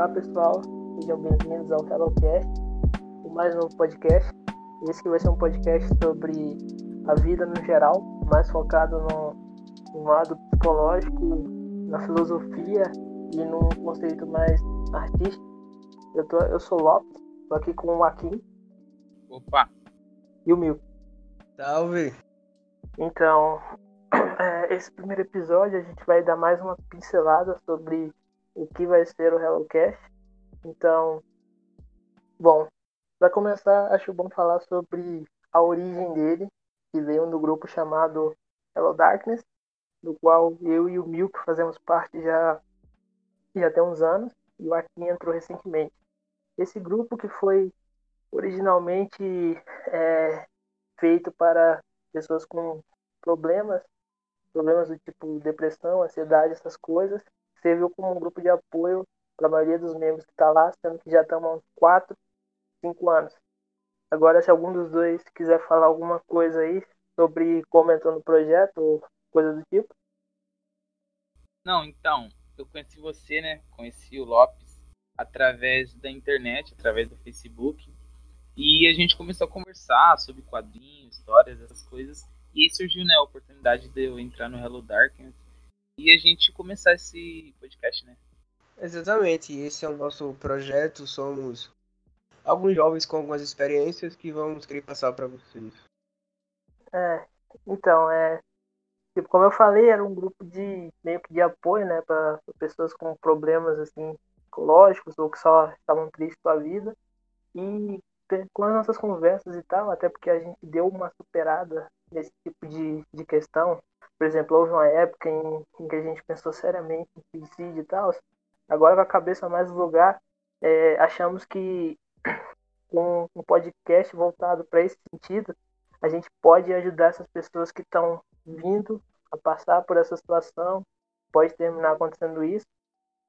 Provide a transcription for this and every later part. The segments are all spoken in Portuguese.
Olá pessoal, sejam bem-vindos ao HelloCast, o mais novo podcast. Esse que vai ser um podcast sobre a vida no geral, mais focado no, no lado psicológico, na filosofia e num conceito mais artístico. Eu, tô, eu sou o Lopes, tô aqui com o Akin. Opa! E o Mil. Salve! Então, é, esse primeiro episódio a gente vai dar mais uma pincelada sobre o que vai ser o HelloCast. Então, bom, para começar, acho bom falar sobre a origem dele, que veio do grupo chamado Hello Darkness, do qual eu e o Milk fazemos parte já, já tem uns anos, e o Akin entrou recentemente. Esse grupo que foi originalmente é, feito para pessoas com problemas, problemas do tipo depressão, ansiedade, essas coisas, serviu como um grupo de apoio para a maioria dos membros que está lá, sendo que já estamos há uns 4, 5 anos. Agora, se algum dos dois quiser falar alguma coisa aí sobre como entrou no projeto ou coisa do tipo. Não, então, eu conheci você, né? Conheci o Lopes através da internet, através do Facebook. E a gente começou a conversar sobre quadrinhos, histórias, essas coisas. E surgiu né, a oportunidade de eu entrar no Hello Darkness e a gente começar esse podcast, né? Exatamente, esse é o nosso projeto. Somos alguns jovens com algumas experiências que vamos querer passar para vocês. É, então, é. Tipo, como eu falei, era um grupo de meio que de apoio, né, para pessoas com problemas assim psicológicos ou que só estavam tristes com a vida. E com as nossas conversas e tal, até porque a gente deu uma superada nesse tipo de, de questão. Por exemplo, houve uma época em, em que a gente pensou seriamente em suicídio e tal. Agora, com a cabeça mais no lugar, é, achamos que com um podcast voltado para esse sentido, a gente pode ajudar essas pessoas que estão vindo a passar por essa situação, pode terminar acontecendo isso.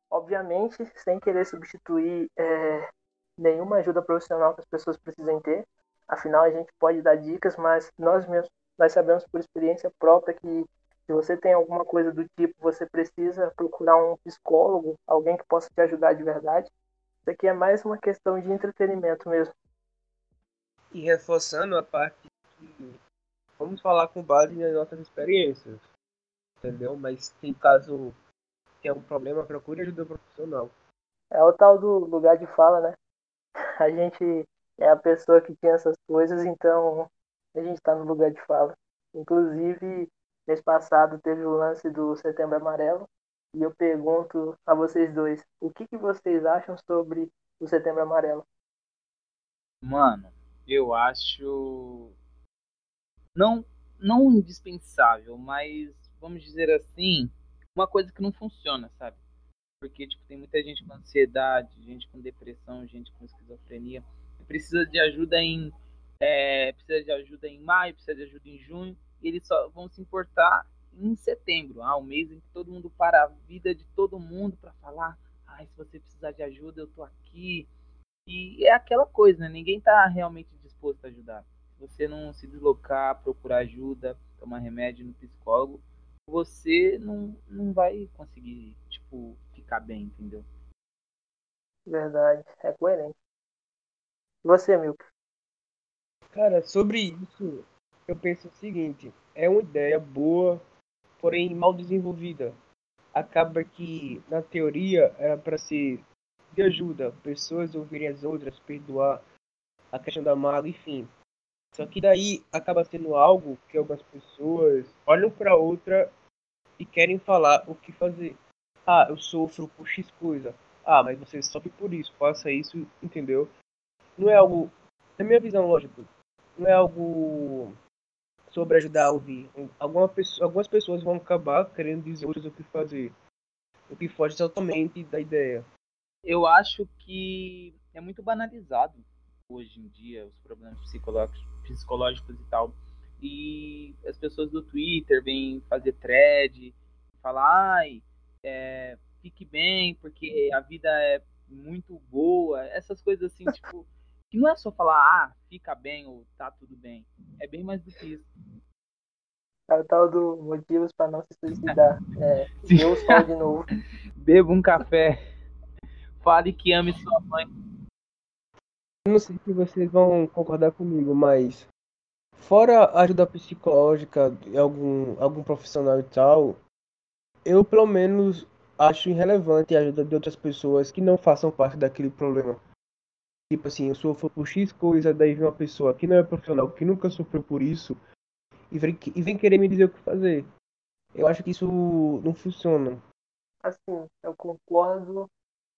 Obviamente, sem querer substituir é, nenhuma ajuda profissional que as pessoas precisem ter. Afinal, a gente pode dar dicas, mas nós mesmos nós sabemos por experiência própria que se você tem alguma coisa do tipo, você precisa procurar um psicólogo, alguém que possa te ajudar de verdade. Isso aqui é mais uma questão de entretenimento mesmo. E reforçando a parte que vamos falar com base nas nossas experiências, entendeu? Mas tem caso que é um problema, procure ajuda profissional. É o tal do lugar de fala, né? A gente é a pessoa que tinha essas coisas, então a gente está no lugar de fala. Inclusive, mês passado teve o lance do Setembro Amarelo, e eu pergunto a vocês dois, o que, que vocês acham sobre o Setembro Amarelo? Mano, eu acho não não indispensável, mas vamos dizer assim, uma coisa que não funciona, sabe? Porque tipo tem muita gente com ansiedade, gente com depressão, gente com esquizofrenia, precisa de ajuda em é, precisa de ajuda em maio, precisa de ajuda em junho, eles só vão se importar em setembro, ah, o mês em que todo mundo para a vida de todo mundo para falar, ah, se você precisar de ajuda, eu tô aqui. E é aquela coisa, né? Ninguém tá realmente disposto a ajudar. Se você não se deslocar, procurar ajuda, tomar remédio no psicólogo, você não, não vai conseguir, tipo, ficar bem, entendeu? Verdade, é coerente. Você, Milk? Cara, sobre isso, eu penso o seguinte: é uma ideia boa, porém mal desenvolvida. Acaba que, na teoria, era para ser de ajuda, pessoas ouvirem as outras, perdoar, a questão da mágoa, enfim. Só que daí acaba sendo algo que algumas pessoas olham para outra e querem falar o que fazer. Ah, eu sofro por X coisa. Ah, mas você sofre por isso, faça isso, entendeu? Não é algo, na minha visão, lógico, não é algo sobre ajudar a ouvir. Alguma pessoa, algumas pessoas vão acabar querendo dizer outras o que fazer, o que foge totalmente da ideia. Eu acho que é muito banalizado hoje em dia os problemas psicológicos, psicológicos e tal. E as pessoas do Twitter vêm fazer thread, falar, ai, é, fique bem, porque a vida é muito boa, essas coisas assim, tipo, que não é só falar, ah, fica bem ou tá tudo bem. É bem mais do que isso. É o tal do motivos para não se suicidar. É, Deus fala de novo. Beba um café. Fale que ame sua mãe. Eu não sei se vocês vão concordar comigo, mas fora a ajuda psicológica de algum, algum profissional e tal, eu pelo menos acho irrelevante a ajuda de outras pessoas que não façam parte daquele problema. Tipo assim, eu sofro por X coisa, daí vem uma pessoa que não é profissional, que nunca sofreu por isso, e vem, e vem querer me dizer o que fazer. Eu acho que isso não funciona. Assim, eu concordo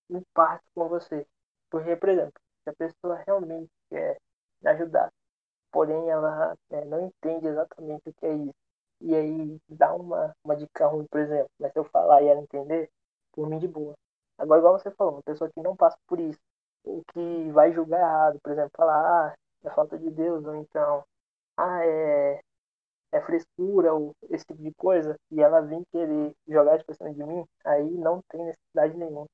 em parte com você. Porque, por exemplo, se a pessoa realmente quer me ajudar, porém ela é, não entende exatamente o que é isso, e aí dá uma, uma dica ruim, por exemplo, mas se eu falar e ela entender, por mim de boa. Agora, igual você falou, uma pessoa que não passa por isso, ou que vai julgar errado, por exemplo, falar, ah, é falta de Deus, ou então, ah, é, é frescura, ou esse tipo de coisa, e ela vem querer jogar de cima de mim, aí não tem necessidade nenhuma.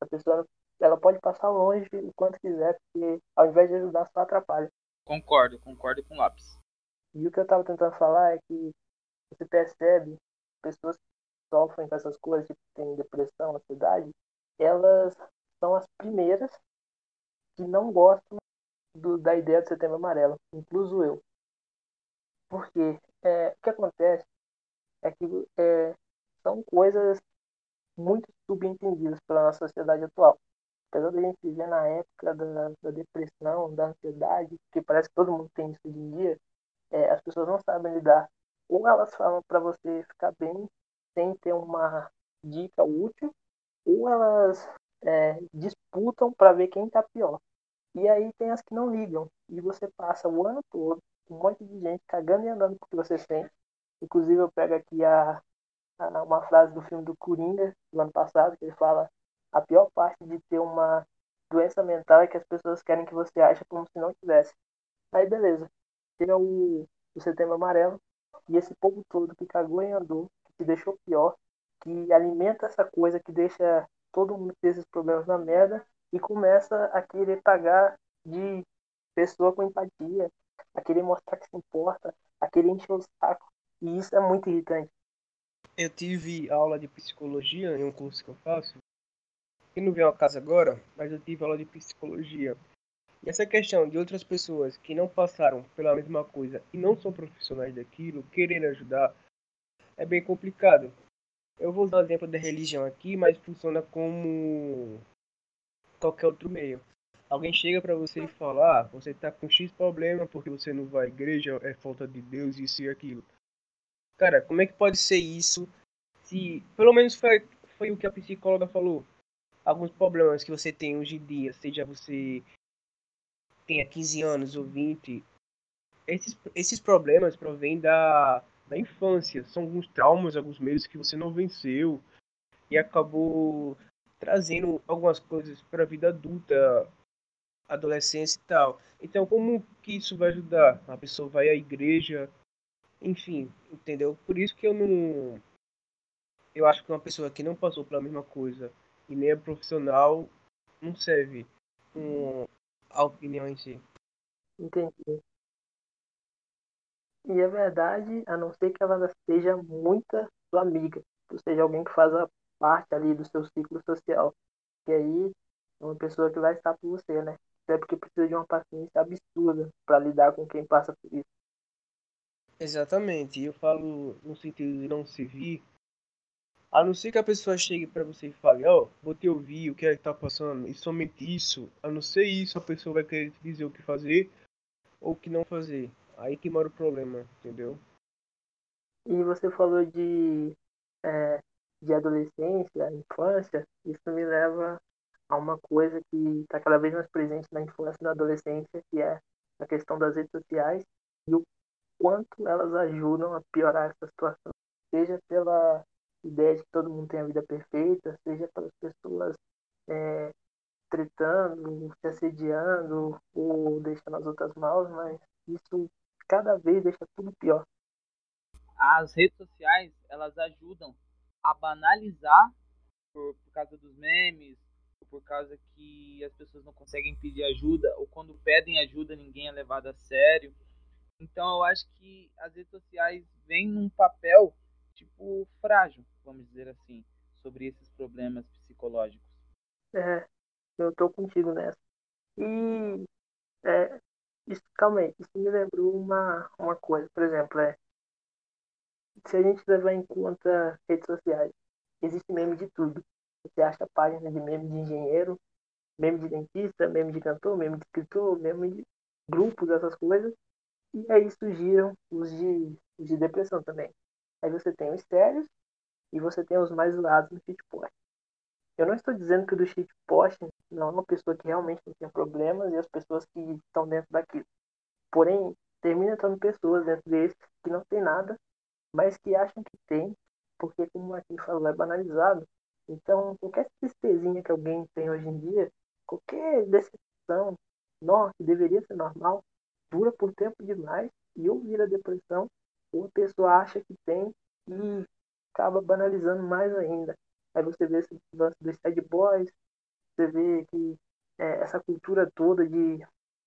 A pessoa ela pode passar longe o quanto quiser, porque ao invés de ajudar, só atrapalha. Concordo, concordo com o lápis. E o que eu estava tentando falar é que você percebe pessoas que sofrem com essas coisas, tipo, tem depressão, ansiedade, elas são as primeiras que não gostam do, da ideia do setembro amarelo, incluso eu. Porque é, o que acontece é que é, são coisas muito subentendidas pela nossa sociedade atual. Apesar da gente viver na época da, da depressão, da ansiedade, que parece que todo mundo tem isso hoje em dia, é, as pessoas não sabem lidar. Ou elas falam para você ficar bem sem ter uma dica útil, ou elas é, disputam para ver quem está pior. E aí tem as que não ligam. E você passa o ano todo, um monte de gente cagando e andando porque você sente. Inclusive eu pego aqui a, a, uma frase do filme do Coringa, do ano passado, que ele fala a pior parte de ter uma doença mental é que as pessoas querem que você ache como se não tivesse. Aí beleza. Chega o, o setembro amarelo e esse povo todo que cagou e andou, que te deixou pior, que alimenta essa coisa que deixa todo mundo ter esses problemas na merda e começa a querer pagar de pessoa com empatia, a querer mostrar que se importa, a querer encher o saco. E isso é muito irritante. Eu tive aula de psicologia em um curso que eu faço que não vem ao caso agora, mas eu tive aula de psicologia. E essa questão de outras pessoas que não passaram pela mesma coisa e não são profissionais daquilo, quererem ajudar, é bem complicado. Eu vou usar o exemplo da religião aqui, mas funciona como qualquer outro meio. Alguém chega para você e fala: ah, você tá com X problema porque você não vai à igreja, é falta de Deus, isso e aquilo. Cara, como é que pode ser isso se, pelo menos foi, foi o que a psicóloga falou, alguns problemas que você tem hoje em dia, seja você tenha 15 anos ou 20, esses, esses problemas provêm da, da infância. São alguns traumas, alguns medos que você não venceu e acabou trazendo algumas coisas para a vida adulta, adolescência e tal. Então, como que isso vai ajudar? A pessoa vai à igreja, enfim, entendeu? Por isso que eu não. Eu acho que uma pessoa que não passou pela mesma coisa e nem é profissional não serve com a opinião em si. Entendi. E é verdade, a não ser que ela seja muita sua amiga, ou seja, alguém que faça parte ali do seu ciclo social. E aí é uma pessoa que vai estar por você, né? Até porque precisa de uma paciência absurda para lidar com quem passa por isso. Exatamente. Eu falo no sentido de não servir a não ser que a pessoa chegue para você e fale, ó, oh, vou te ouvir, o que é que tá passando, e somente isso, a não ser isso, a pessoa vai querer te dizer o que fazer ou o que não fazer. Aí que mora o problema, entendeu? E você falou de, é, de adolescência, infância, isso me leva a uma coisa que está cada vez mais presente na infância e na adolescência, que é a questão das redes sociais e o quanto elas ajudam a piorar essa situação, seja pela ideia de que todo mundo tem a vida perfeita, seja pelas pessoas é, tretando, se assediando ou deixando as outras mal, mas isso cada vez deixa tudo pior. As redes sociais, elas ajudam a banalizar por, por causa dos memes, por causa que as pessoas não conseguem pedir ajuda, ou quando pedem ajuda ninguém é levado a sério. Então eu acho que as redes sociais vêm num papel tipo frágil, vamos dizer assim, sobre esses problemas psicológicos. É, eu tô contigo nessa. E é, isso, calma aí, isso me lembrou uma, uma coisa, por exemplo, é se a gente levar em conta redes sociais, existe meme de tudo. Você acha página de meme de engenheiro, meme de dentista, meme de cantor, meme de escritor, meme de grupos, essas coisas. E aí surgiram os de, os de depressão também. Aí você tem os sérios e você tem os mais zoados no shitpost. Eu não estou dizendo que o do shitpost não é uma pessoa que realmente não tem problemas e as pessoas que estão dentro daquilo. Porém, termina entrando pessoas dentro desse que não tem nada, mas que acham que tem, porque como aqui falou, é banalizado. Então, qualquer tristezinha que alguém tem hoje em dia, qualquer decepção, não, que deveria ser normal, dura por tempo demais e ou vira depressão, ou a pessoa acha que tem e acaba banalizando mais ainda. Aí você vê esse lance dos sad boys, você vê que é, essa cultura toda de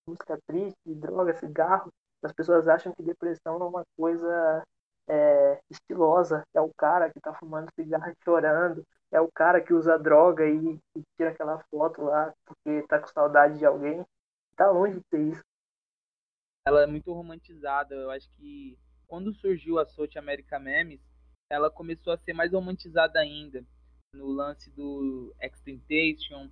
música triste, de droga, cigarro, as pessoas acham que depressão é uma coisa é, estilosa, é o cara que tá fumando cigarro chorando, é o cara que usa droga e, e, tira aquela foto lá porque tá com saudade de alguém. Tá longe de ter isso. Ela é muito romantizada. Eu acho que quando surgiu a South America Memes, ela começou a ser mais romantizada ainda. No lance do Extentation,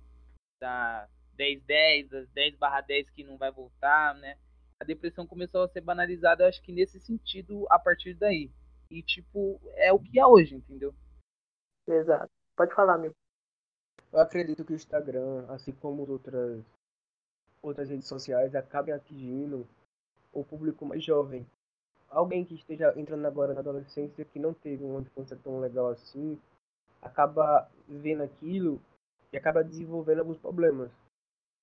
da 10-10, das 10 barra 10 que não vai voltar, né? A depressão começou a ser banalizada, eu acho que nesse sentido, a partir daí. E, tipo, é o que é hoje, entendeu? Exato. Pode falar, amigo. Eu acredito que o Instagram, assim como outras, outras redes sociais, acabem atingindo o público mais jovem. Alguém que esteja entrando agora na adolescência, que não teve uma infância tão legal assim, acaba vendo aquilo e acaba desenvolvendo alguns problemas,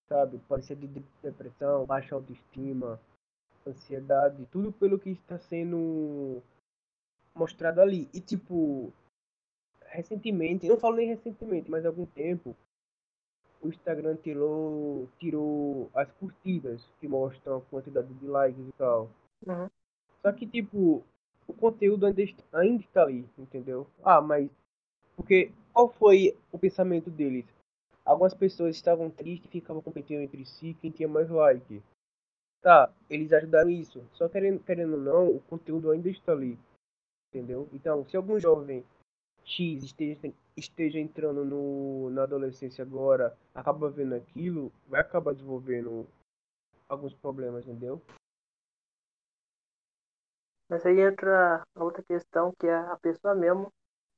sabe? Pode ser de depressão, baixa autoestima, ansiedade, tudo pelo que está sendo mostrado ali. E tipo, recentemente, não falo nem recentemente, mas há algum tempo, o Instagram tirou, tirou as curtidas que mostram a quantidade de likes e tal. Uhum. Só que, tipo, o conteúdo ainda, ainda está ali, entendeu? Ah, mas. Porque qual foi o pensamento deles? Algumas pessoas estavam tristes e ficavam competindo entre si quem tinha mais like. Tá, eles ajudaram isso. Só querendo, querendo ou não, o conteúdo ainda está ali. Entendeu? Então, se algum jovem X esteja, esteja entrando no, na adolescência agora, acaba vendo aquilo, vai acabar desenvolvendo alguns problemas, entendeu? Mas aí entra a outra questão que é a pessoa mesmo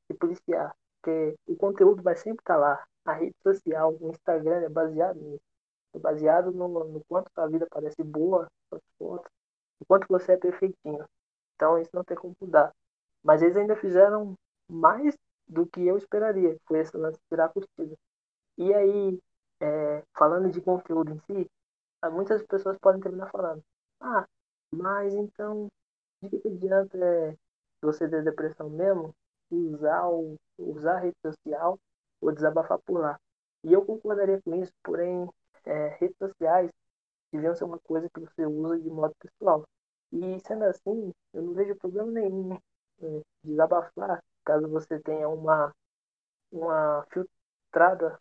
se policiar. Porque o conteúdo vai sempre estar lá. A rede social, o Instagram é baseado nisso. É baseado no, no quanto a vida parece boa, o quanto você é perfeitinho. Então isso não tem como mudar. Mas eles ainda fizeram mais do que eu esperaria, foi esse lance de tirar a curtida. E aí, é, falando de conteúdo em si, muitas pessoas podem terminar falando, ah, mas então, de que, que adianta é, você ter depressão mesmo, usar, o, usar a rede social ou desabafar por lá? E eu concordaria com isso, porém, é, redes sociais deviam ser uma coisa que você usa de modo pessoal. E sendo assim, eu não vejo problema nenhum é, desabafar caso você tenha uma, uma filtrada,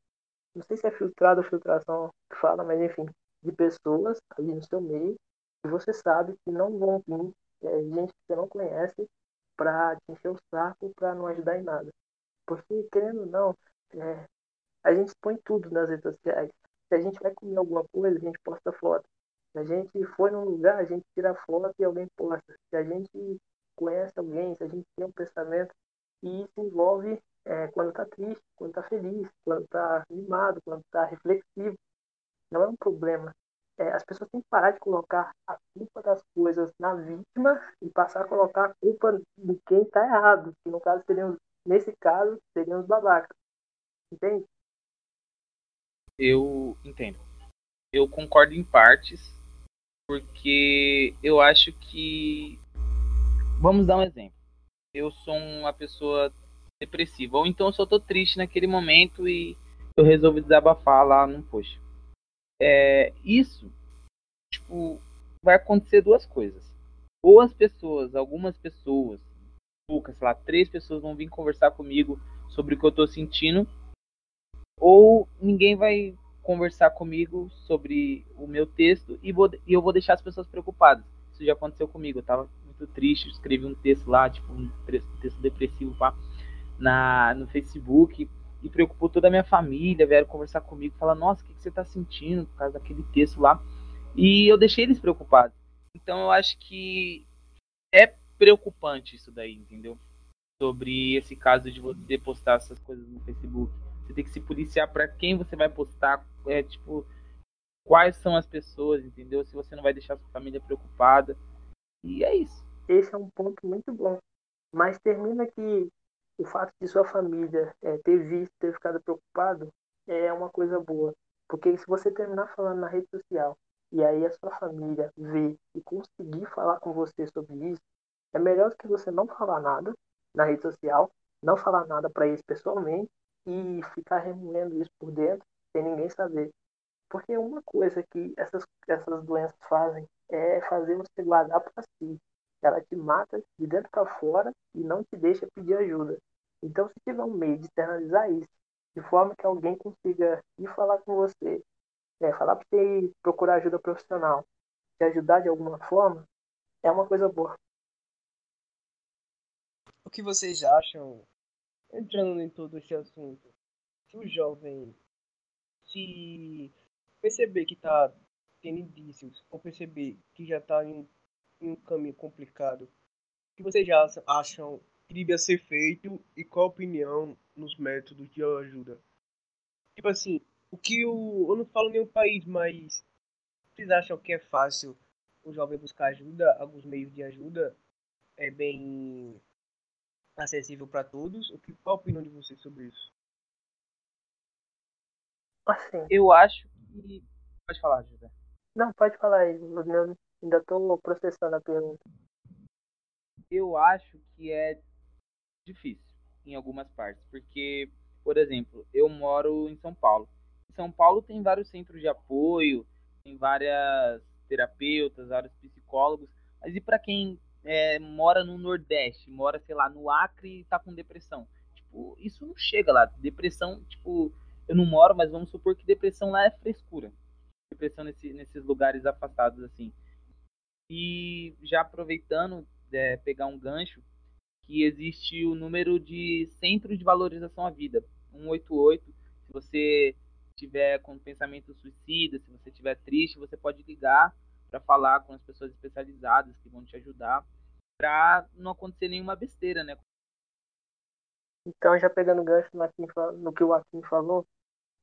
não sei se é filtrada ou filtração que fala, mas enfim, de pessoas ali no seu meio, que você sabe que não vão vir, é, gente que você não conhece, para te encher o saco, para não ajudar em nada. Porque, querendo ou não, é, a gente põe tudo nas redes sociais. Se a gente vai comer alguma coisa, a gente posta foto. Se a gente foi num lugar, a gente tira foto e alguém posta. Se a gente conhece alguém, se a gente tem um pensamento, e isso envolve é, quando está triste, quando está feliz, quando está animado, quando está reflexivo. Não é um problema. É, as pessoas têm que parar de colocar a culpa das coisas na vítima e passar a colocar a culpa de quem está errado. Que no caso seriam, nesse caso, seriam os babacas. Entende? Eu entendo. Eu concordo em partes, porque eu acho que. Vamos dar um exemplo eu sou uma pessoa depressiva. Ou então só tô triste naquele momento e eu resolvo desabafar lá no post. É, isso, tipo, vai acontecer duas coisas. Ou as pessoas, algumas pessoas, poucas, sei lá, três pessoas vão vir conversar comigo sobre o que eu tô sentindo, ou ninguém vai conversar comigo sobre o meu texto e, vou, e eu vou deixar as pessoas preocupadas. Isso já aconteceu comigo. Eu tava muito triste, escrevi um texto lá, tipo, um texto depressivo pá, na, no Facebook e preocupou toda a minha família, vieram conversar comigo, falar, nossa, o que, que você tá sentindo por causa daquele texto lá? E eu deixei eles preocupados. Então eu acho que é preocupante isso daí, entendeu? Sobre esse caso de você postar essas coisas no Facebook. Você tem que se policiar para quem você vai postar, é tipo quais são as pessoas, entendeu? Se você não vai deixar sua família preocupada. E é isso. Esse é um ponto muito bom. Mas termina que o fato de sua família é, ter visto, ter ficado preocupado, é uma coisa boa. Porque se você terminar falando na rede social e aí a sua família ver e conseguir falar com você sobre isso, é melhor do que você não falar nada na rede social, não falar nada para eles pessoalmente e ficar remoendo isso por dentro sem ninguém saber. Porque uma coisa que essas, essas doenças fazem é fazer você guardar para si. Ela te mata de dentro para fora e não te deixa pedir ajuda. Então, se tiver um meio de externalizar isso, de forma que alguém consiga ir falar com você, é, falar para você procurar ajuda profissional, te ajudar de alguma forma, é uma coisa boa. O que vocês acham, entrando em todo esse assunto, se o jovem se perceber que está tendo indícios, ou perceber que já está em, em um caminho complicado, o que vocês já acham que devia ser feito e qual a opinião nos métodos de ajuda? Tipo assim, o que o. Eu não falo nenhum país, mas vocês acham que é fácil o jovem buscar ajuda? Alguns meios de ajuda é bem acessível para todos? O que, qual a opinião de vocês sobre isso? Assim. Eu acho que. Pode falar, José. Não, pode falar aí. Eu ainda estou processando a pergunta. Eu acho que é difícil em algumas partes, porque, por exemplo, eu moro em São Paulo. Em São Paulo tem vários centros de apoio, tem várias terapeutas, vários psicólogos, mas e para quem é, mora no Nordeste, mora, sei lá, no Acre e tá com depressão? Tipo, isso não chega lá. Depressão, tipo, eu não moro, mas vamos supor que depressão lá é frescura. Depressão nesse, nesses lugares afastados, assim. E já aproveitando, é, pegar um gancho, que existe o número de centros de valorização à vida, 188. Se você tiver com pensamento suicida, se você estiver triste, você pode ligar para falar com as pessoas especializadas que vão te ajudar para não acontecer nenhuma besteira, né? Então, já pegando gancho no que o Akin falou,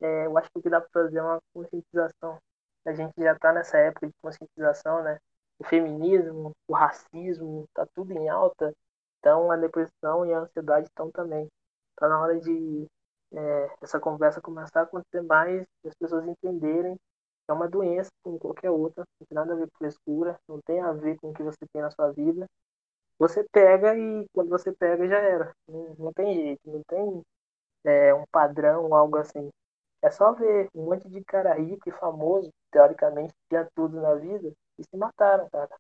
é, eu acho que dá para fazer é uma conscientização. A gente já está nessa época de conscientização, né? O feminismo, o racismo, tá tudo em alta. Então, a depressão e a ansiedade estão também. Está na hora de é, essa conversa começar a acontecer mais, as pessoas entenderem que é uma doença como qualquer outra, não tem nada a ver com frescura, não tem a ver com o que você tem na sua vida. Você pega e quando você pega já era. Não, não tem jeito, não tem é, um padrão, algo assim. É só ver um monte de cara rico e famoso, teoricamente, tinha tudo na vida, e se mataram, cara.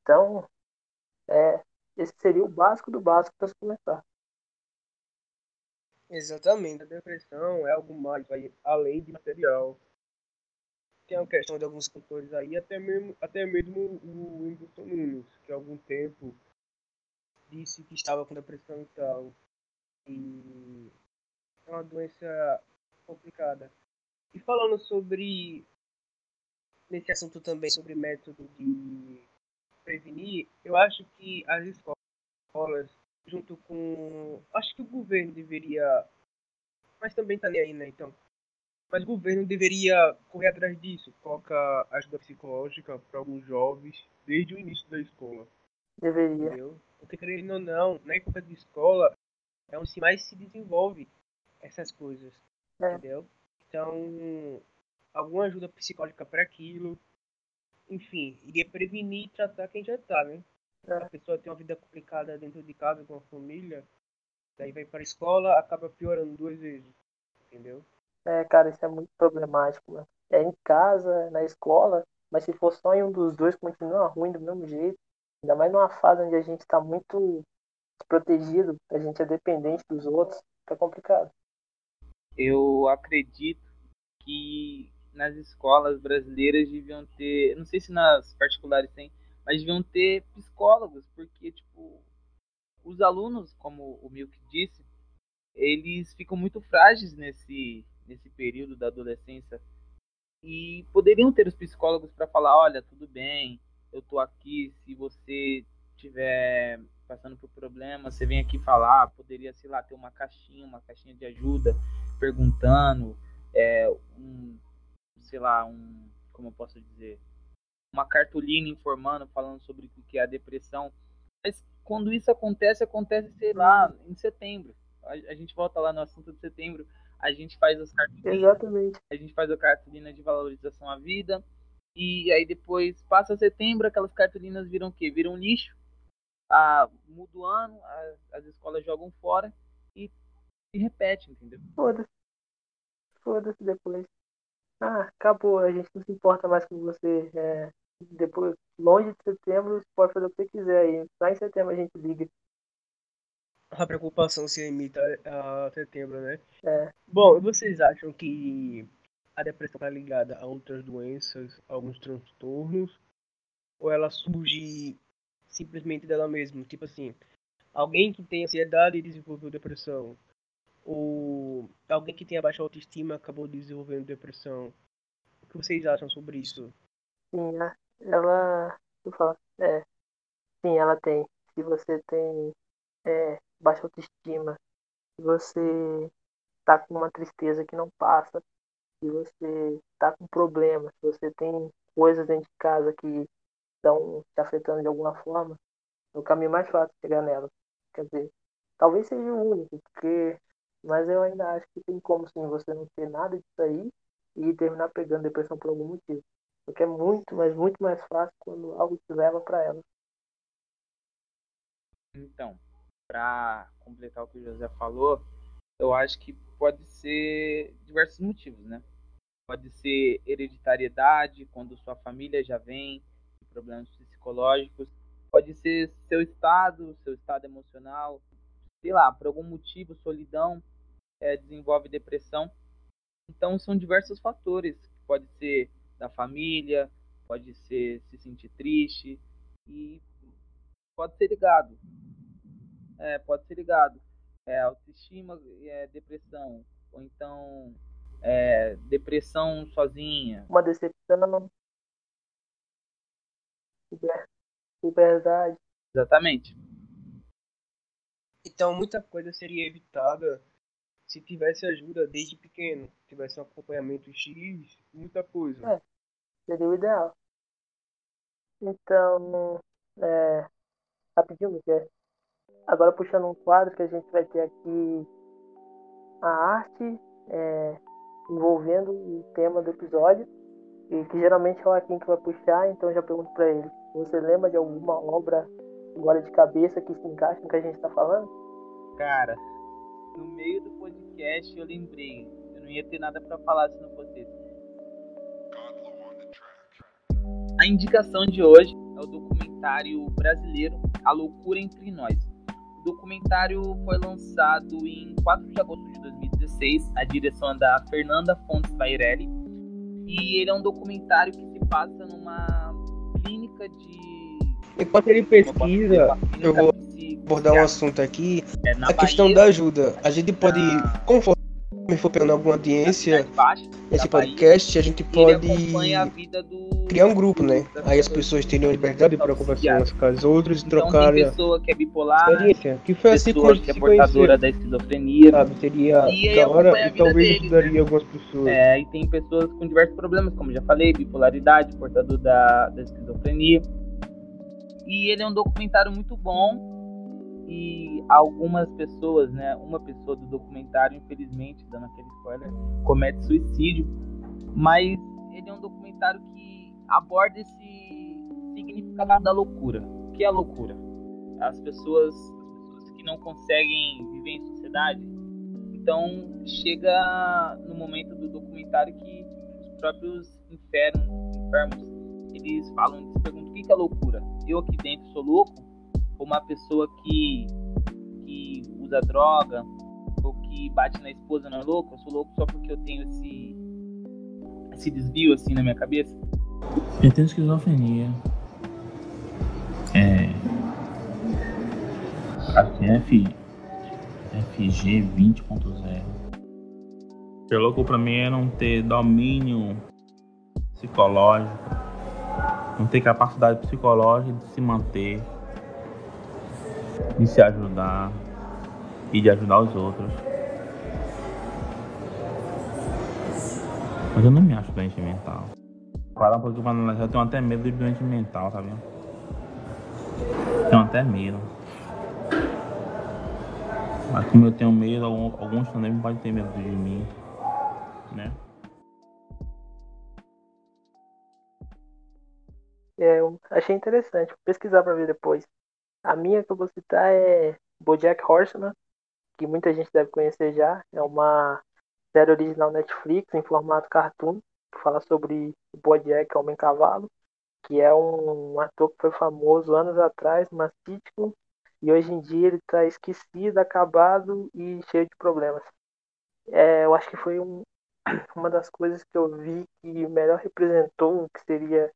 Então, é, esse seria o básico do básico para se começar. Exatamente. A depressão é algo mais além de material. Tem a questão de alguns cantores aí, até mesmo, até mesmo o Whindersson Nunes, que há algum tempo disse que estava com depressão e tal. E é uma doença complicada. E falando sobre nesse assunto também sobre método de prevenir, eu acho que as escolas, junto com. Acho que o governo deveria. Mas também tá nem aí, né? Então. Mas o governo deveria correr atrás disso, colocar ajuda psicológica para alguns jovens desde o início da escola. Deveria. Entendeu? Porque querendo ou não, na época de escola é onde mais se desenvolve essas coisas. É. Entendeu? Então, alguma ajuda psicológica para aquilo, enfim, iria prevenir e tratar quem já tá, né? É. A pessoa tem uma vida complicada dentro de casa com a família, daí vai para a escola, acaba piorando duas vezes, entendeu? É, cara, isso é muito problemático, mano. É em casa, é na escola, mas se for só em um dos dois, continua ruim do mesmo jeito. Ainda mais numa fase onde a gente está muito desprotegido, a gente é dependente dos outros, fica complicado. Eu acredito que nas escolas brasileiras deviam ter, não sei se nas particulares tem, mas deviam ter psicólogos, porque tipo os alunos, como o Milk disse, eles ficam muito frágeis nesse nesse período da adolescência e poderiam ter os psicólogos para falar, olha, tudo bem, eu tô aqui, se você tiver passando por problema, você vem aqui falar, poderia, sei lá, ter uma caixinha, uma caixinha de ajuda, perguntando, é, um, sei lá, um, como eu posso dizer, uma cartolina informando, falando sobre o que é a depressão. Mas quando isso acontece, acontece, sei lá, em setembro. A, a gente volta lá no assunto de setembro, a gente faz as cartolinas. Exatamente. A gente faz a cartolina de valorização à vida. E aí depois passa setembro, aquelas cartolinas viram o quê? Viram lixo. Ah, muda o ano, as, as escolas jogam fora e se repete, entendeu? Foda-se. Foda-se depois. Ah, acabou, a gente não se importa mais com você. É, depois, longe de setembro, você pode fazer o que você quiser aí. Lá em setembro a gente liga. A preocupação se limita a setembro, né? É. Bom, vocês acham que a depressão está ligada a outras doenças, a alguns transtornos? Ou ela surge simplesmente dela mesma? Tipo assim, alguém que tem ansiedade e desenvolveu depressão. Ou alguém que tem baixa autoestima acabou desenvolvendo depressão. O que vocês acham sobre isso? Sim, ela. Eu falo, é. Sim, ela tem. Se você tem é, baixa autoestima, se você tá com uma tristeza que não passa, se você tá com problemas, se você tem coisas dentro de casa que estão te afetando de alguma forma, é o caminho mais fácil de chegar nela. Quer dizer, talvez seja o único, porque mas eu ainda acho que tem como sim você não ter nada disso aí e terminar pegando depressão por algum motivo. Porque é muito, mas muito mais fácil quando algo te leva para ela. Então, para completar o que o José falou, eu acho que pode ser diversos motivos, né? Pode ser hereditariedade, quando sua família já vem problemas psicológicos. Pode ser seu estado, seu estado emocional. Sei lá, por algum motivo, solidão, é, desenvolve depressão. Então, são diversos fatores. Pode ser da família, pode ser se sentir triste e pode ser ligado é, pode ser ligado. É, autoestima é depressão. Ou então é, depressão sozinha. Uma decepção. Liberdade. Exatamente. Então muita coisa seria evitada se tivesse ajuda desde pequeno. Tivesse um acompanhamento X, muita coisa. É, seria o ideal. Então, é, rapidinho, Miquel. Agora puxando um quadro que a gente vai ter aqui a arte é, envolvendo o tema do episódio e que geralmente é o Akin que vai puxar, então já pergunto para ele. Você lembra de alguma obra agora de cabeça que se encaixa no que a gente está falando? Cara, no meio do podcast eu lembrei, eu não ia ter nada para falar se não fosse. A indicação de hoje é o documentário brasileiro A Loucura Entre Nós. O documentário foi lançado em 4 de agosto de 2016, a direção é da Fernanda Fontes Vairelli, e ele é um documentário que se passa numa clínica de. Enquanto ele pesquisa, eu vou abordar um assunto aqui, é, a questão da ajuda. A gente pode, na... conforme for pegando alguma audiência nesse podcast, a gente pode criar um grupo, né? Aí as pessoas teriam liberdade para conversar umas com as outras e então, trocar tem pessoa que é bipolar, experiência. Que foi assim que é portadora da esquizofrenia, sabe? Seria da hora e talvez ajudaria né? algumas pessoas. É, e tem pessoas com diversos problemas, como já falei, bipolaridade, portador da, da esquizofrenia. E ele é um documentário muito bom e algumas pessoas, né, uma pessoa do documentário, infelizmente, dando aquele spoiler, comete suicídio, mas ele é um documentário que aborda esse significado da loucura. O que é a loucura? As pessoas, as pessoas que não conseguem viver em sociedade. Então chega no momento do documentário que os próprios infernos, enfermos, eles falam, eles perguntam o que é loucura. Eu aqui dentro sou louco? Uma pessoa que, que usa droga ou que bate na esposa não é louco, eu sou louco só porque eu tenho esse, esse desvio assim na minha cabeça? Eu tenho esquizofrenia. É. Acho que é F, FG 20.0. O louco pra mim é não ter domínio psicológico, não ter capacidade psicológica de se manter, de se ajudar e de ajudar os outros. Mas eu não me acho doente mental. Parar um pouquinho pra analisar, eu tenho até medo de doente mental, tá vendo? Tenho até medo. Mas como eu tenho medo, alguns também podem ter medo de mim, né? É, eu achei interessante. Vou pesquisar para ver depois. A minha que eu vou citar é BoJack Horseman, que muita gente deve conhecer já. É uma série original Netflix em formato cartoon, que fala sobre o BoJack Homem Cavalo, que é um ator que foi famoso anos atrás, mas sitcom, e hoje em dia ele está esquecido, acabado e cheio de problemas. É, eu acho que foi um, uma das coisas que eu vi que melhor representou o que seria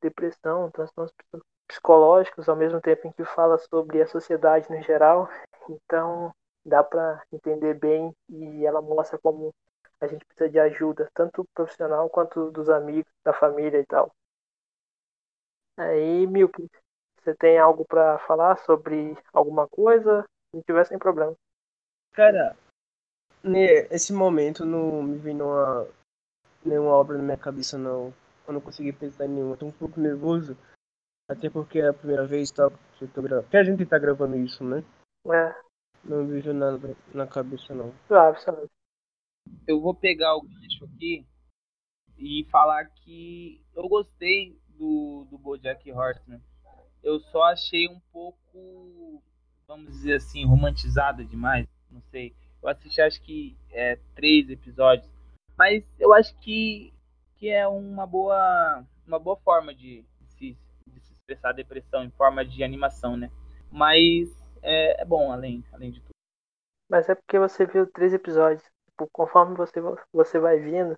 depressão, transtornos psicológicos, ao mesmo tempo em que fala sobre a sociedade no geral. Então, dá para entender bem e ela mostra como a gente precisa de ajuda, tanto profissional quanto dos amigos, da família e tal. Aí, Milk, você tem algo para falar sobre alguma coisa? Se tiver, sem problema. Cara, nesse momento não me vem nenhuma, obra na minha cabeça, não. Eu não consegui pensar em nenhuma. Tô um pouco nervoso. Até porque é a primeira vez tá, que a gente tá gravando isso, né? É. Não vejo nada na cabeça, não. Suave. Eu vou pegar o gancho aqui e falar que eu gostei do, do Bojack Horseman. Eu só achei um pouco, vamos dizer assim, romantizada demais. Não sei. Eu assisti acho que é, três episódios. Mas eu acho que que é uma boa, uma boa forma de, expressar a depressão em forma de animação, né? Mas é, é, bom, além, além de tudo. Mas é porque você viu três episódios. Tipo, conforme você, você vai vindo,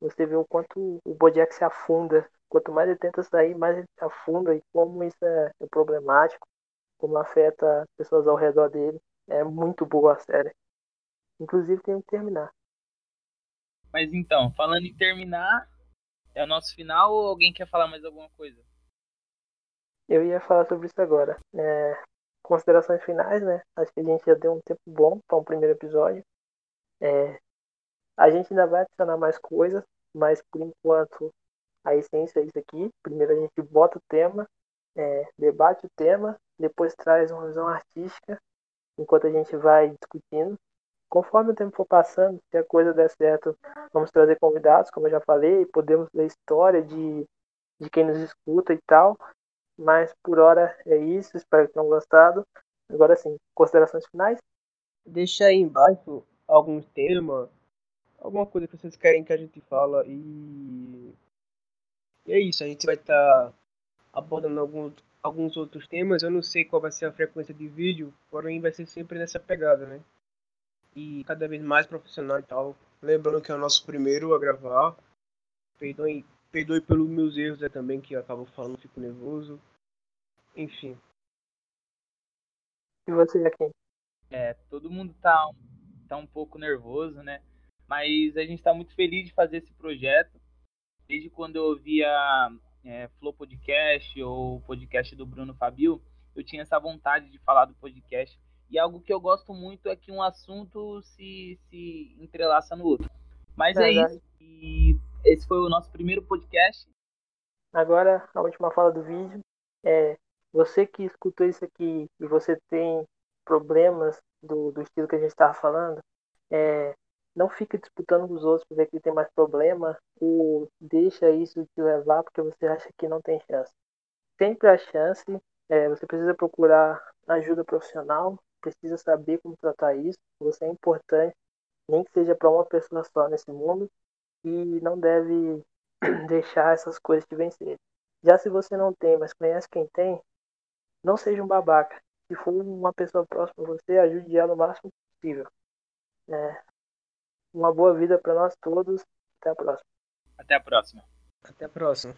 você vê o quanto o Bojack se afunda. Quanto mais ele tenta sair, mais ele se afunda e como isso é, é problemático, como afeta as pessoas ao redor dele. É muito boa a série. Inclusive tem que terminar. Mas então, falando em terminar, é o nosso final ou alguém quer falar mais alguma coisa? Eu ia falar sobre isso agora. É, considerações finais, né? Acho que a gente já deu um tempo bom para um primeiro episódio. É, a gente ainda vai adicionar mais coisas, mas por enquanto a essência é isso aqui. Primeiro a gente bota o tema, é, debate o tema, depois traz uma visão artística, enquanto a gente vai discutindo conforme o tempo for passando, se a coisa der certo, vamos trazer convidados, como eu já falei, podemos ler história de, de quem nos escuta e tal. Mas por hora é isso, espero que tenham gostado. Agora sim, considerações finais? Deixa aí embaixo algum tema, alguma coisa que vocês querem que a gente fala e, e é isso, a gente vai estar tá abordando alguns, alguns outros temas. Eu não sei qual vai ser a frequência de vídeo, porém vai ser sempre nessa pegada, né? e cada vez mais profissional e tal. Lembrando que é o nosso primeiro a gravar. Perdoe, perdoe pelos meus erros né, também, que eu acabo falando, fico nervoso. Enfim. E você, aqui? É, todo mundo tá, tá um pouco nervoso, né? Mas a gente está muito feliz de fazer esse projeto. Desde quando eu ouvia é, Flow Podcast ou o podcast do Bruno Fabio, eu tinha essa vontade de falar do podcast e algo que eu gosto muito é que um assunto se, se entrelaça no outro. Mas é, é isso. E esse foi o nosso primeiro podcast. Agora, a última fala do vídeo. É, você que escutou isso aqui e você tem problemas do, do estilo que a gente estava falando, é, não fique disputando com os outros para ver quem tem mais problema ou deixa isso te levar porque você acha que não tem chance. Sempre a chance, é, você precisa procurar ajuda profissional, precisa saber como tratar isso. Você é importante, nem que seja para uma pessoa só nesse mundo, e não deve deixar essas coisas te vencerem. Já se você não tem, mas conhece quem tem, não seja um babaca. Se for uma pessoa próxima a você, ajude ela o máximo possível. É. Uma boa vida para nós todos. Até a próxima. Até a próxima. Até a próxima.